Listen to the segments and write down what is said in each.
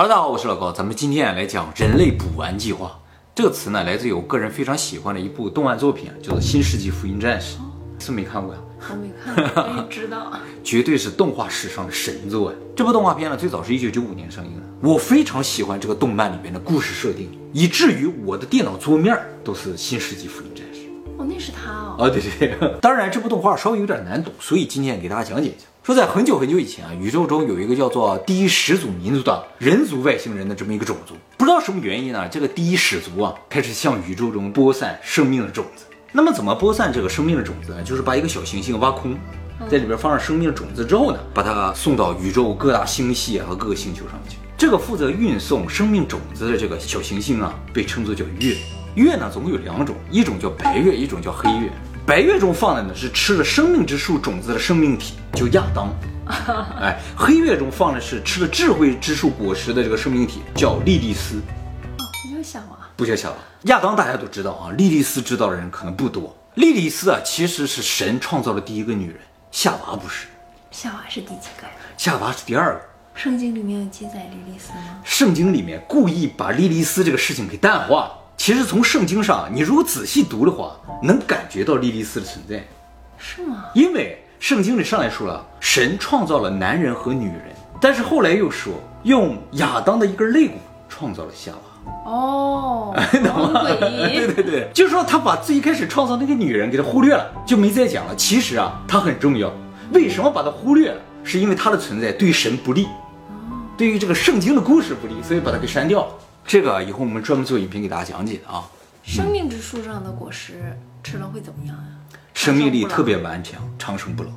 Hello，大家好，我是老高，咱们今天啊来讲人类补完计划。这个词呢，来自于我个人非常喜欢的一部动漫作品，叫做《新世纪福音战士》，是没看过呀？我没看过，但是知道。绝对是动画史上的神作呀！这部动画片呢，最早是一九九五年上映的。我非常喜欢这个动漫里边的故事设定，以至于我的电脑桌面都是《新世纪福音战士》。哦，那是他哦。哦，对对对，当然这部动画稍微有点难懂，所以今天给大家讲解一下。说在很久很久以前啊，宇宙中有一个叫做第一始祖民族的人族外星人的这么一个种族，不知道什么原因呢，这个第一始族啊开始向宇宙中播散生命的种子。那么怎么播散这个生命的种子呢？就是把一个小行星挖空，在里边放上生命的种子之后呢，把它送到宇宙各大星系和各个星球上面去。这个负责运送生命种子的这个小行星啊，被称作叫月。月呢总共有两种，一种叫白月，一种叫黑月。白月中放的呢是吃了生命之树种子的生命体，叫亚当。哎，黑月中放的是吃了智慧之树果实的这个生命体，叫莉莉丝。哦，不叫夏娃。不叫夏娃。亚当大家都知道啊，莉莉丝知道的人可能不多。莉莉丝啊，其实是神创造的第一个女人，夏娃不是。夏娃是第几个呀？夏娃是第二个。圣经里面有记载莉莉丝吗？圣经里面故意把莉莉丝这个事情给淡化了。其实从圣经上，你如果仔细读的话，能感觉到莉莉丝的存在。是吗？因为圣经里上来说了，神创造了男人和女人，但是后来又说用亚当的一根肋骨创造了夏娃。哦，懂吗？对对对，就是说他把最一开始创造那个女人给他忽略了，就没再讲了。其实啊，她很重要。为什么把她忽略了？是因为她的存在对神不利，对于这个圣经的故事不利，所以把它给删掉了。这个以后我们专门做影片给大家讲解的啊。生命之树上的果实吃了会怎么样呀？生命力特别顽强，长生不老。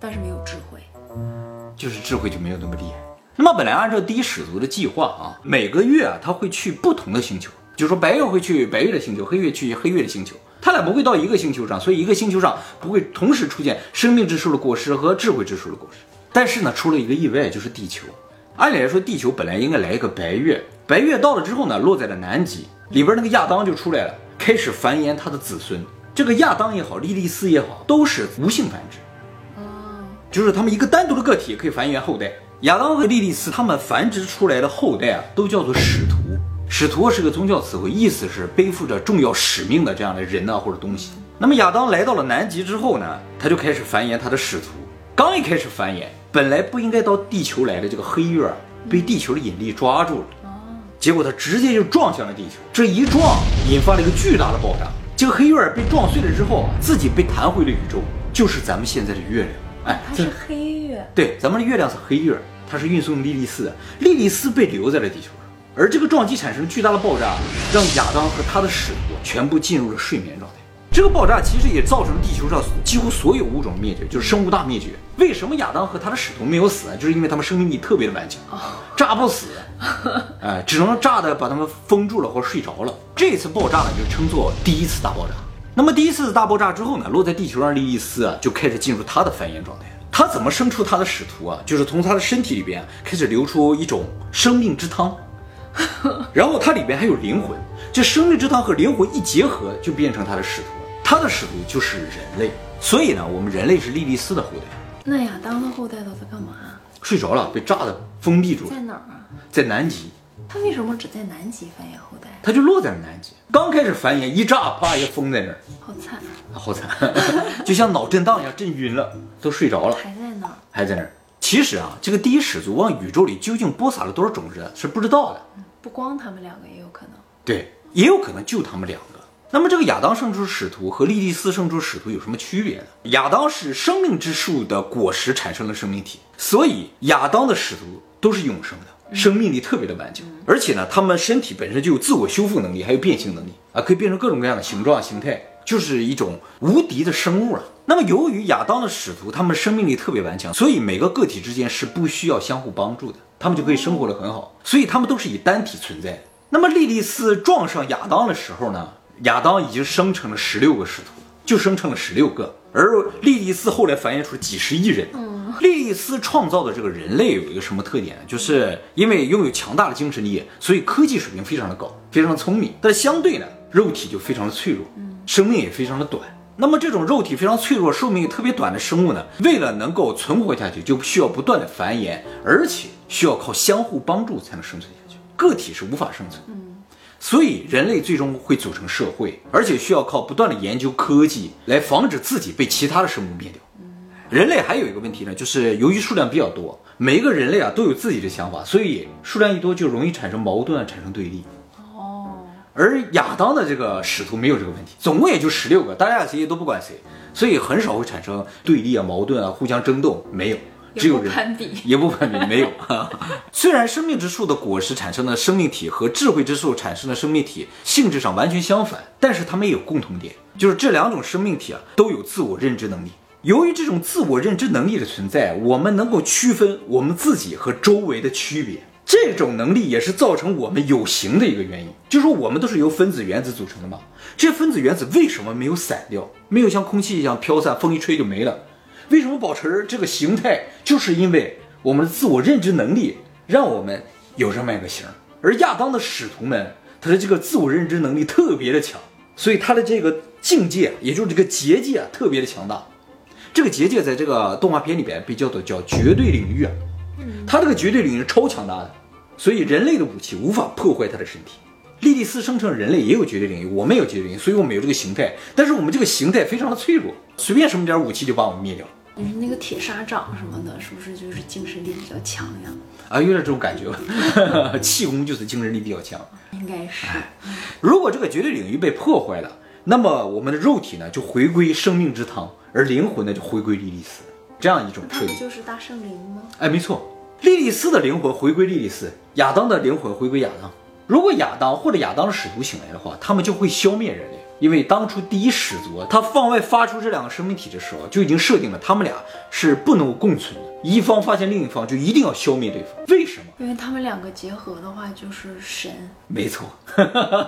但是没有智慧，就是智慧就没有那么厉害。那么本来按照第一始祖的计划啊，每个月啊他会去不同的星球，就是说白月会去白月的星球，黑月去黑月的星球，他俩不会到一个星球上，所以一个星球上不会同时出现生命之树的果实和智慧之树的果实。但是呢，出了一个意外，就是地球。按理来说，地球本来应该来一个白月，白月到了之后呢，落在了南极，里边那个亚当就出来了，开始繁衍他的子孙。这个亚当也好，莉莉丝也好，都是无性繁殖，哦，就是他们一个单独的个体可以繁衍后代。亚当和莉莉丝他们繁殖出来的后代啊，都叫做使徒。使徒是个宗教词汇，意思是背负着重要使命的这样的人呢或者东西。那么亚当来到了南极之后呢，他就开始繁衍他的使徒。刚一开始繁衍，本来不应该到地球来的这个黑月儿，被地球的引力抓住了。结果它直接就撞向了地球，这一撞引发了一个巨大的爆炸。这个黑月儿被撞碎了之后啊，自己被弹回了宇宙，就是咱们现在的月亮。哎，它是黑月，对，咱们的月亮是黑月，它是运送莉莉丝的，莉莉丝被留在了地球上，而这个撞击产生巨大的爆炸，让亚当和他的使徒全部进入了睡眠状态。这个爆炸其实也造成了地球上几乎所有物种灭绝，就是生物大灭绝。为什么亚当和他的使徒没有死呢？就是因为他们生命力特别的顽强，炸不死，哎，只能炸的把他们封住了或者睡着了。这次爆炸呢，就称作第一次大爆炸。那么第一次大爆炸之后呢，落在地球上的，莉莉丝啊就开始进入她的繁衍状态。她怎么生出她的使徒啊？就是从她的身体里边开始流出一种生命之汤，然后它里边还有灵魂，这生命之汤和灵魂一结合，就变成她的使徒了。她的使徒就是人类，所以呢，我们人类是莉莉丝的后代。那亚当的后代都在干嘛？睡着了，被炸的封闭住了在，哪儿啊？在南极，他为什么只在南极繁衍后代？他就落在了南极。刚开始繁衍，一炸，啪，一封在那儿，好惨，啊好惨，就像脑震荡一样，震晕了，都睡着了，还在那儿。还在那儿。其实啊，这个第一始祖往宇宙里究竟播撒了多少种子是不知道的。不光他们两个也有可能。对，也有可能就他们两个。那么这个亚当生出使徒和莉莉丝生出使徒有什么区别呢？亚当是生命之树的果实产生了生命体，所以亚当的使徒都是永生的，生命力特别的顽强，而且呢，他们身体本身就有自我修复能力，还有变形能力啊，可以变成各种各样的形状形态，就是一种无敌的生物啊。那么由于亚当的使徒他们生命力特别顽强，所以每个个体之间是不需要相互帮助的，他们就可以生活的很好，所以他们都是以单体存在的。那么莉莉丝撞上亚当的时候呢，亚当已经生成了十六个使徒，就生成了十六个，而莉莉丝后来繁衍出几十亿人。莉莉丝创造的这个人类有一个什么特点呢？就是因为拥有强大的精神力，所以科技水平非常的高，非常的聪明，但是相对呢，肉体就非常的脆弱，生命也非常的短。那么这种肉体非常脆弱、寿命特别短的生物呢，为了能够存活下去，就需要不断的繁衍，而且需要靠相互帮助才能生存下去，个体是无法生存。所以人类最终会组成社会，而且需要靠不断的研究科技来防止自己被其他的生物灭掉。人类还有一个问题呢，就是由于数量比较多，每一个人类啊都有自己的想法，所以数量一多就容易产生矛盾啊，产生对立。哦，而亚当的这个使徒没有这个问题，总共也就十六个，大家谁都不管谁，所以很少会产生对立啊、矛盾啊、互相争斗，没有，只有。攀比。也不攀比，没有。虽然生命之树的果实产生的生命体和智慧之树产生的生命体性质上完全相反，但是它们也有共同点，就是这两种生命体啊都有自我认知能力。由于这种自我认知能力的存在，我们能够区分我们自己和周围的区别。这种能力也是造成我们有形的一个原因，就是说我们都是由分子原子组成的嘛。这些分子原子为什么没有散掉，没有像空气一样飘散，风一吹就没了？为什么保持这个形态？就是因为我们的自我认知能力让我们有这么一个形。而亚当的使徒们，他的这个自我认知能力特别的强，所以他的这个境界，也就是这个结界啊，特别的强大。这个结界在这个动画片里边被叫做叫绝对领域啊，他这个绝对领域超强大的，所以人类的武器无法破坏他的身体。莉莉丝声称人类也有绝对领域，我们有绝对领域，所以我们有这个形态，但是我们这个形态非常的脆弱，随便什么点武器就把我们灭掉。你说那个铁砂掌什么的，是不是就是精神力比较强呀？啊，有点这种感觉，气功就是精神力比较强。应该是。如果这个绝对领域被破坏了，那么我们的肉体呢就回归生命之汤，而灵魂呢就回归莉莉丝，这样一种设定。就是大圣灵吗？哎，没错，莉莉丝的灵魂回归莉莉丝，亚当的灵魂回归亚当。如果亚当或者亚当的使徒醒来的话，他们就会消灭人类，因为当初第一始祖啊他放外发出这两个生命体的时候，就已经设定了他们俩是不能够共存的，一方发现另一方就一定要消灭对方。为什么？因为他们两个结合的话就是神。没错，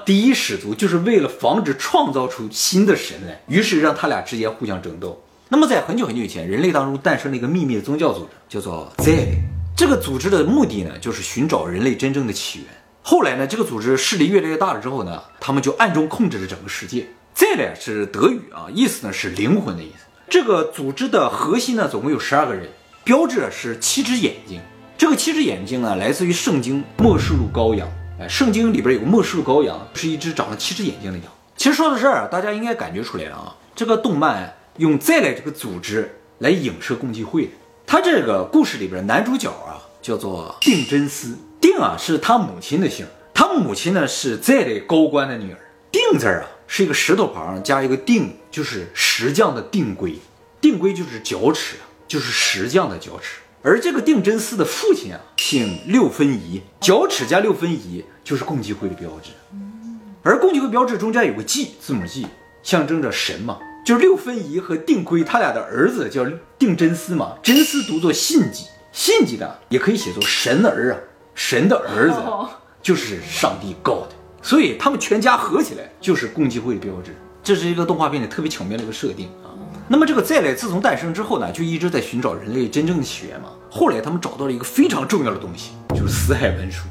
第一始祖就是为了防止创造出新的神来，于是让他俩之间互相争斗。那么在很久很久以前，人类当中诞生了一个秘密的宗教组织，叫做 Z。这个组织的目的呢，就是寻找人类真正的起源。后来呢，这个组织势力越来越大了之后呢，他们就暗中控制着整个世界。再来是德语啊，意思呢是灵魂的意思。这个组织的核心呢，总共有十二个人，标志是七只眼睛。这个七只眼睛呢，来自于圣经《末世录羔羊》。哎，圣经里边有个末世录羔羊，是一只长了七只眼睛的羊。其实说到这儿，大家应该感觉出来了啊，这个动漫用再来这个组织来影射共济会。他这个故事里边男主角啊叫做定真司，定啊是他母亲的姓，他母亲呢是再来高官的女儿。定字儿啊是一个石头旁加一个定，就是石匠的定规，定规就是角尺，就是石匠的角尺。而这个定真司的父亲啊，姓六分仪，角尺加六分仪就是共济会的标志。而共济会标志中间有个 G 字母 G，象征着神嘛，就是六分仪和定规他俩的儿子叫定真司嘛，真司读作信记，信记呢也可以写作神儿啊，神的儿子哦就是上帝 God，所以他们全家合起来就是共济会的标志。这是一个动画片里特别巧妙的一个设定啊。那么这个再来自从诞生之后呢，就一直在寻找人类真正的起源嘛。后来他们找到了一个非常重要的东西，就是死海文书。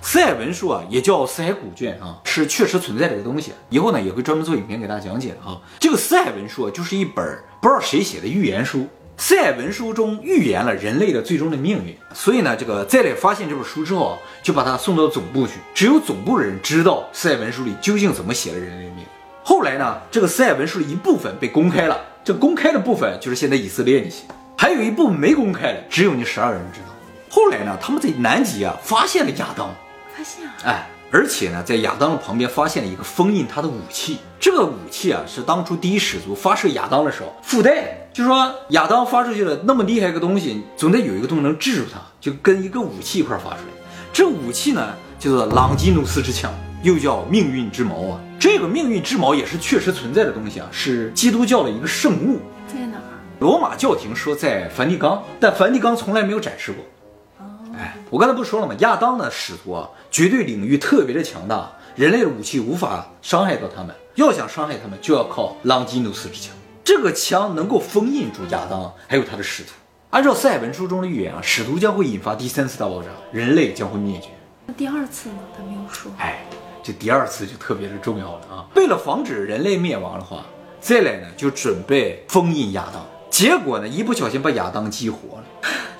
死海文书啊，也叫死海古卷啊，是确实存在的一个东西。以后呢，也会专门做影片给大家讲解的啊。这个死海文书啊，就是一本不知道谁写的预言书。死海文书中预言了人类的最终的命运，所以呢，这个再来发现这本书之后啊，就把它送到总部去。只有总部的人知道塞文书里究竟怎么写了人类的命运。后来呢，这个塞文书的一部分被公开了，这公开的部分就是现在以色列那些，还有一部分没公开的，只有那十二人知道。后来呢，他们在南极啊发现了亚当，发现啊，哎，而且呢，在亚当的旁边发现了一个封印他的武器。这个武器啊，是当初第一始祖发射亚当的时候附带的。就说亚当发出去了那么厉害一个东西，总得有一个东西能制住它，就跟一个武器一块儿发出来。这武器呢，叫做朗基努斯之枪，又叫命运之矛啊。这个命运之矛也是确实存在的东西啊，是基督教的一个圣物。在哪儿？罗马教廷说在梵蒂冈，但梵蒂冈从来没有展示过。哎，我刚才不是说了吗？亚当的使徒啊，绝对领域特别的强大，人类的武器无法伤害到他们。要想伤害他们，就要靠朗基努斯之枪。这个枪能够封印住亚当，还有他的使徒。按照赛文书中的预言啊，使徒将会引发第三次大爆炸，人类将会灭绝。那第二次呢？他没有说。哎，这第二次就特别的重要了啊！为了防止人类灭亡的话，再来呢就准备封印亚当，结果呢一不小心把亚当激活了。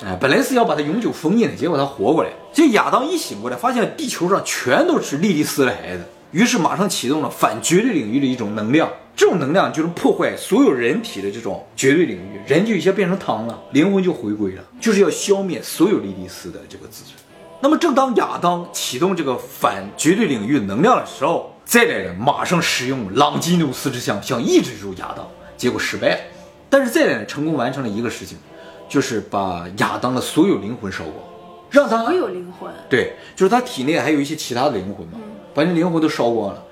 哎，本来是要把他永久封印的，结果他活过来。这亚当一醒过来，发现地球上全都是莉莉丝的孩子，于是马上启动了反绝对领域的一种能量。这种能量就是破坏所有人体的这种绝对领域，人就一下变成汤了，灵魂就回归了，就是要消灭所有莉莉丝的这个自尊。那么，正当亚当启动这个反绝对领域能量的时候，再来人马上使用朗基努斯之枪想抑制住亚当，结果失败了。但是再来人成功完成了一个事情。就是把亚当的所有灵魂烧光，让他所有灵魂对，就是他体内还有一些其他的灵魂嘛，把那灵魂都烧光了，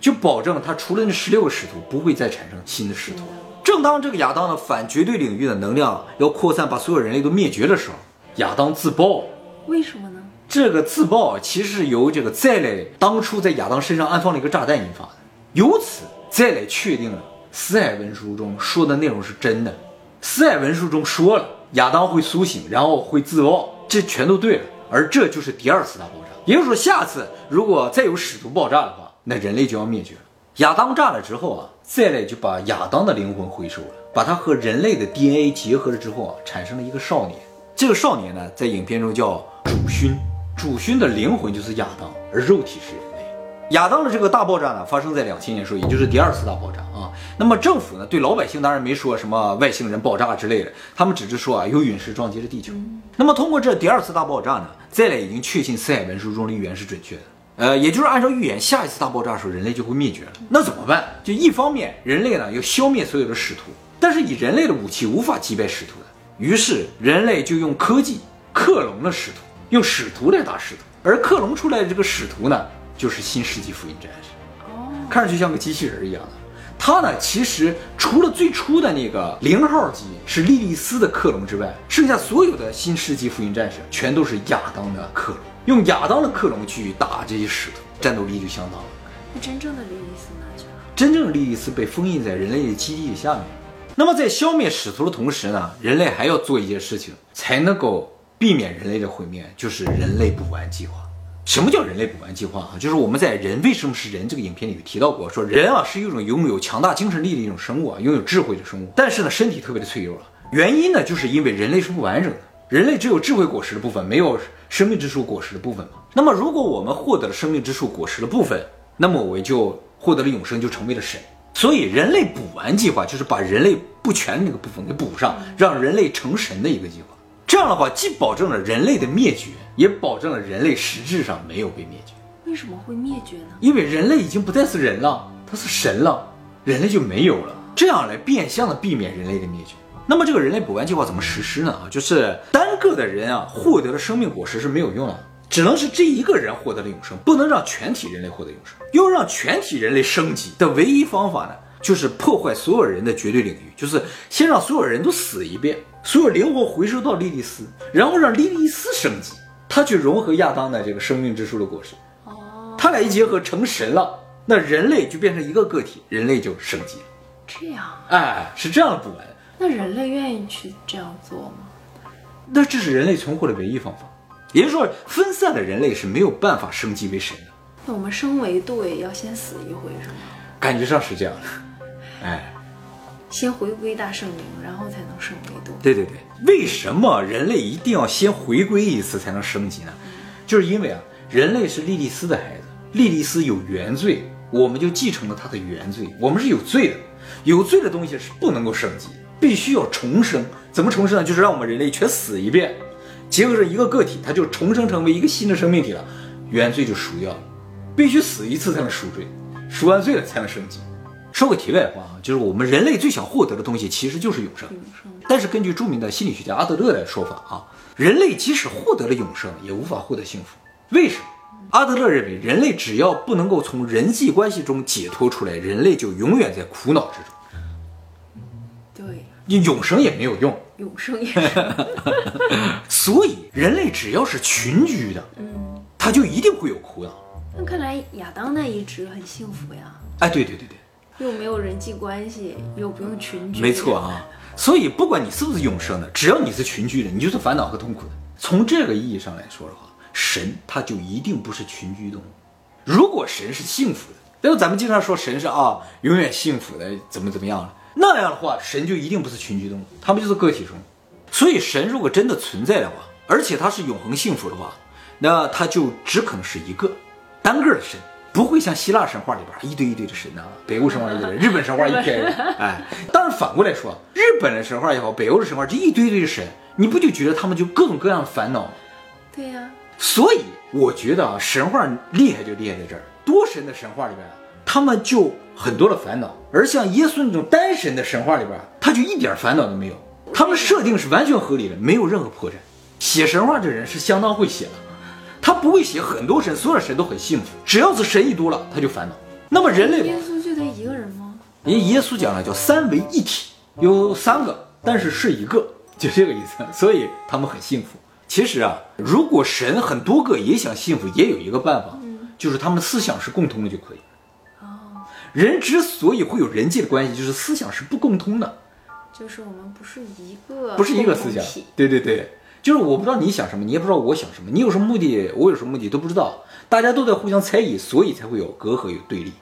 就保证他除了那十六个使徒不会再产生新的使徒。正当这个亚当的反绝对领域的能量要扩散，把所有人类都灭绝的时候，亚当自爆。为什么呢？这个自爆其实是由这个再来当初在亚当身上安放了一个炸弹引发的，由此再来确定了死海文书中说的内容是真的。死海文书中说了。亚当会苏醒，然后会自爆，这全都对了。而这就是第二次大爆炸，也就是说，下次如果再有使徒爆炸的话，那人类就要灭绝了。亚当炸了之后啊，再来就把亚当的灵魂回收了，把它和人类的 DNA 结合了之后啊，产生了一个少年。这个少年呢，在影片中叫主勋，主勋的灵魂就是亚当，而肉体是人类。亚当的这个大爆炸呢，发生在两千年时候，也就是第二次大爆炸啊。那么政府呢，对老百姓当然没说什么外星人爆炸之类的，他们只是说啊，有陨石撞击了地球。那么通过这第二次大爆炸呢，再来已经确信四海文书中的预言是准确的。呃，也就是按照预言，下一次大爆炸的时候，人类就会灭绝了。那怎么办？就一方面，人类呢要消灭所有的使徒，但是以人类的武器无法击败使徒的，于是人类就用科技克隆了使徒，用使徒来打使徒，而克隆出来的这个使徒呢？就是新世纪福音战士，哦，看上去像个机器人一样的。它呢，其实除了最初的那个零号机是莉莉丝的克隆之外，剩下所有的新世纪福音战士全都是亚当的克隆，用亚当的克隆去打这些使徒，战斗力就相当了。那真正的莉莉丝哪去了？真正的莉莉丝被封印在人类的基地下面。那么在消灭使徒的同时呢，人类还要做一件事情，才能够避免人类的毁灭，就是人类补完计划。什么叫人类补完计划啊？就是我们在《人为什么是人》这个影片里头提到过，说人啊是一种拥有强大精神力的一种生物啊，拥有智慧的生物，但是呢身体特别的脆弱啊。原因呢就是因为人类是不完整的，人类只有智慧果实的部分，没有生命之树果实的部分嘛。那么如果我们获得了生命之树果实的部分，那么我们就获得了永生，就成为了神。所以人类补完计划就是把人类不全的那个部分给补上，让人类成神的一个计划。这样的话，既保证了人类的灭绝，也保证了人类实质上没有被灭绝。为什么会灭绝呢？因为人类已经不再是人了，他是神了，人类就没有了。这样来变相的避免人类的灭绝。那么这个人类补完计划怎么实施呢？啊，就是单个的人啊获得了生命果实是没有用的，只能是这一个人获得了永生，不能让全体人类获得永生。要让全体人类升级的唯一方法呢，就是破坏所有人的绝对领域，就是先让所有人都死一遍。所有灵魂回收到莉莉丝，然后让莉莉丝升级，他去融合亚当的这个生命之树的果实。哦，他俩一结合成神了，那人类就变成一个个体，人类就升级了。这样，哎，是这样的补完。那人类愿意去这样做吗？那这是人类存活的唯一方法。也就是说，分散的人类是没有办法升级为神的。那我们升维度也要先死一回，是吗？感觉上是这样的，哎。先回归大圣灵，然后才能升维度。对对对，为什么人类一定要先回归一次才能升级呢？就是因为啊，人类是莉莉丝的孩子，莉莉丝有原罪，我们就继承了她的原罪，我们是有罪的，有罪的东西是不能够升级，必须要重生。怎么重生呢？就是让我们人类全死一遍，结合着一个个体，它就重生成为一个新的生命体了，原罪就赎掉了，必须死一次才能赎罪，赎完罪了才能升级。说个题外话啊，就是我们人类最想获得的东西其实就是永生。永生。但是根据著名的心理学家阿德勒的说法啊，人类即使获得了永生，也无法获得幸福。为什么？阿德勒认为，人类只要不能够从人际关系中解脱出来，人类就永远在苦恼之中。永生也没有用。永生也。所以，人类只要是群居的，嗯，他就一定会有苦恼。那看来亚当那一直很幸福呀。哎，对对对对。又没有人际关系，又不用群居，没错啊。所以不管你是不是永生的，只要你是群居的，你就是烦恼和痛苦的。从这个意义上来说的话，神他就一定不是群居动物。如果神是幸福的，然后咱们经常说神是啊永远幸福的，怎么怎么样了？那样的话，神就一定不是群居动物，他们就是个体生物。所以神如果真的存在的话，而且它是永恒幸福的话，那他就只可能是一个单个的神，不会像希腊神话里边一堆一堆的神呐、北欧神话一堆人，日本神话一堆人。哎，当然反过来说，日本的神话也好，北欧的神话这一堆堆的神，你不就觉得他们就各种各样的烦恼吗？对呀、所以我觉得啊，神话厉害就厉害在这儿，多神的神话里边，他们就很多的烦恼，而像耶稣那种单神的神话里边，他就一点烦恼都没有，他们设定是完全合理的，没有任何破绽。写神话这人是相当会写的，他不会写很多神，所有的神都很幸福，只要是神一多了，他就烦恼。那么人类耶稣就得一个人吗？人家耶稣讲了叫三为一体，有三个，但是是一个，就这个意思。所以他们很幸福。其实啊，如果神很多个也想幸福，也有一个办法，就是他们的思想是共通的就可以。哦，人之所以会有人际的关系，就是思想是不共通的，就是我们不是一个，不是一个思想。对对对，就是我不知道你想什么，你也不知道我想什么，你有什么目的，我有什么目的都不知道，大家都在互相猜疑，所以才会有隔阂有对立。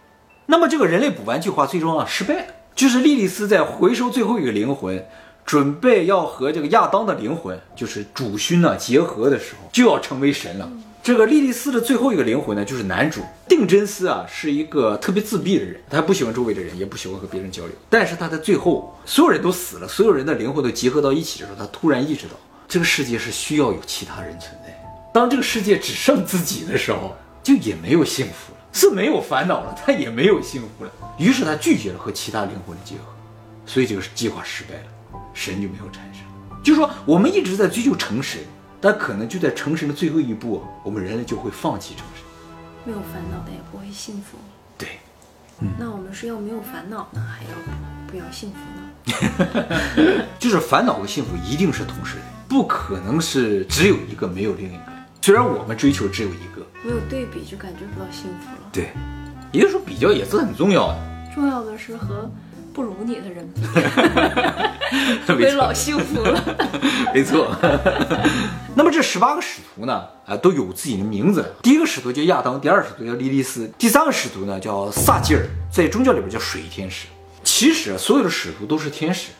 那么这个人类补完计划最终啊失败了，就是莉莉丝在回收最后一个灵魂，准备要和这个亚当的灵魂，就是主勋呢结合的时候，就要成为神了。这个莉莉丝的最后一个灵魂呢，就是男主定真丝啊，是一个特别自闭的人，他不喜欢周围的人，也不喜欢和别人交流。但是他在最后，所有人都死了，所有人的灵魂都结合到一起的时候，他突然意识到，这个世界是需要有其他人存在。当这个世界只剩自己的时候，就也没有幸福了，是没有烦恼了，他也没有幸福了。于是他拒绝了和其他灵魂的结合，所以这个计划失败了，神就没有产生。就是说，我们一直在追求成神，但可能就在成神的最后一步，我们人类就会放弃成神。没有烦恼的也不会幸福。对，那我们是要没有烦恼呢，还要不要幸福呢？就是烦恼和幸福一定是同时的，不可能是只有一个没有另一个。虽然我们追求只有一个，没有对比就感觉不到幸福了。对，也就是说比较也是很重要的。重要的是和不如你的人比，没会错老幸福了。没错。那么这十八个使徒呢，啊，都有自己的名字。第一个使徒叫亚当，第二个使徒叫莉莉丝，第三个使徒呢叫撒基尔，在宗教里边叫水天使。其实啊所有的使徒都是天使。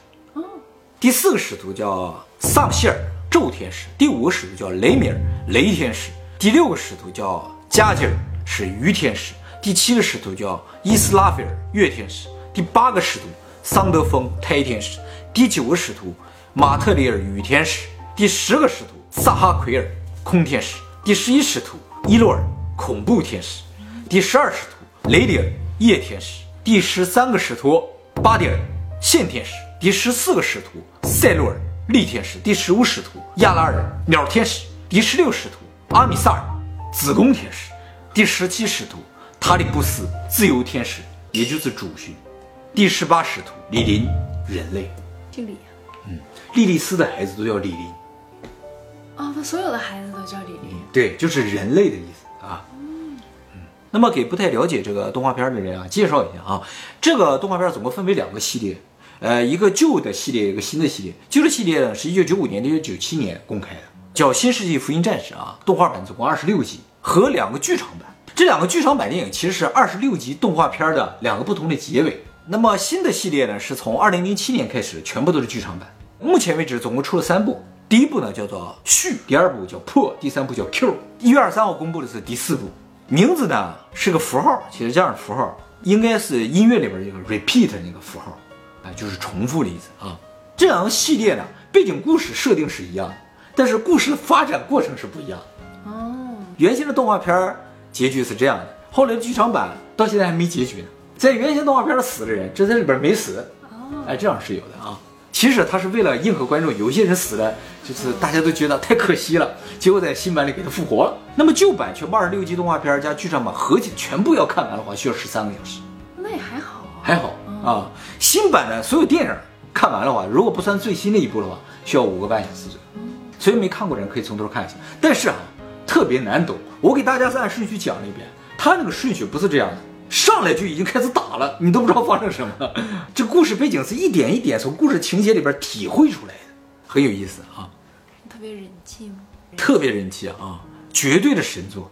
第四个使徒叫萨姆希尔，宙天使；第五个使徒叫雷米尔，雷天使；第六个使徒叫加吉尔，是鱼天使；第七个使徒叫伊斯拉菲尔，月天使；第八个使徒桑德丰，太天使；第九个使徒马特里尔，雨天使；第十个使徒萨哈奎尔，空天使；第十一使徒伊洛尔，恐怖天使；第十二使徒雷里尔，夜天使；第十三个使徒巴迪尔，线天使；第十四个使徒塞洛尔，力天使；第十五使徒亚拉尔，鸟天使；第十六使徒阿米萨尔，子宫天使；第十七使徒塔里布斯，自由天使，也就是主勋；第十八使徒李林，人类。姓李莉莉丝的孩子都叫李林，啊，他所有的孩子都叫李林。对，就是人类的意思啊。嗯，那么给不太了解这个动画片的人啊，介绍一下啊，这个动画片总共分为两个系列，呃，一个旧的系列，一个新的系列。旧的系列呢是一九九五年、一九九七年公开的，叫《新世纪福音战士》啊，动画版总共二十六集和两个剧场版。这两个剧场版电影其实是二十六集动画片的两个不同的结尾。那么新的系列呢，是从二零零七年开始，全部都是剧场版。目前为止，总共出了三部。第一部呢叫做续，第二部叫破，第三部叫 Q。一月二十三号公布的是第四部，名字呢是个符号，其实这样的符号应该是音乐里边这个 repeat 那个符号，啊，就是重复的意思啊。这两个系列呢，背景故事设定是一样的，但是故事的发展过程是不一样的。哦，原先的动画片儿结局是这样的，后来的剧场版到现在还没结局呢。在原先动画片儿死的人，这在里边没死，哎，这样是有的啊。其实他是为了迎合观众，有些人死了，就是大家都觉得太可惜了，结果在新版里给他复活了。那么旧版全部二十六集动画片儿加剧场版合计全部要看完的话，需要十三个小时，那也还好啊。还好啊。新版的所有电影看完的话，如果不算最新的一部的话，需要五个半小时左右。所以没看过的人可以从头看一下。但是啊，特别难懂，我给大家是按顺序讲了一遍，他那个顺序不是这样的。上来就已经开始打了，你都不知道发生什么了。这故事背景是一点一点从故事情节里边体会出来的，很有意思啊，特别人气吗？特别人气啊，绝对的神作。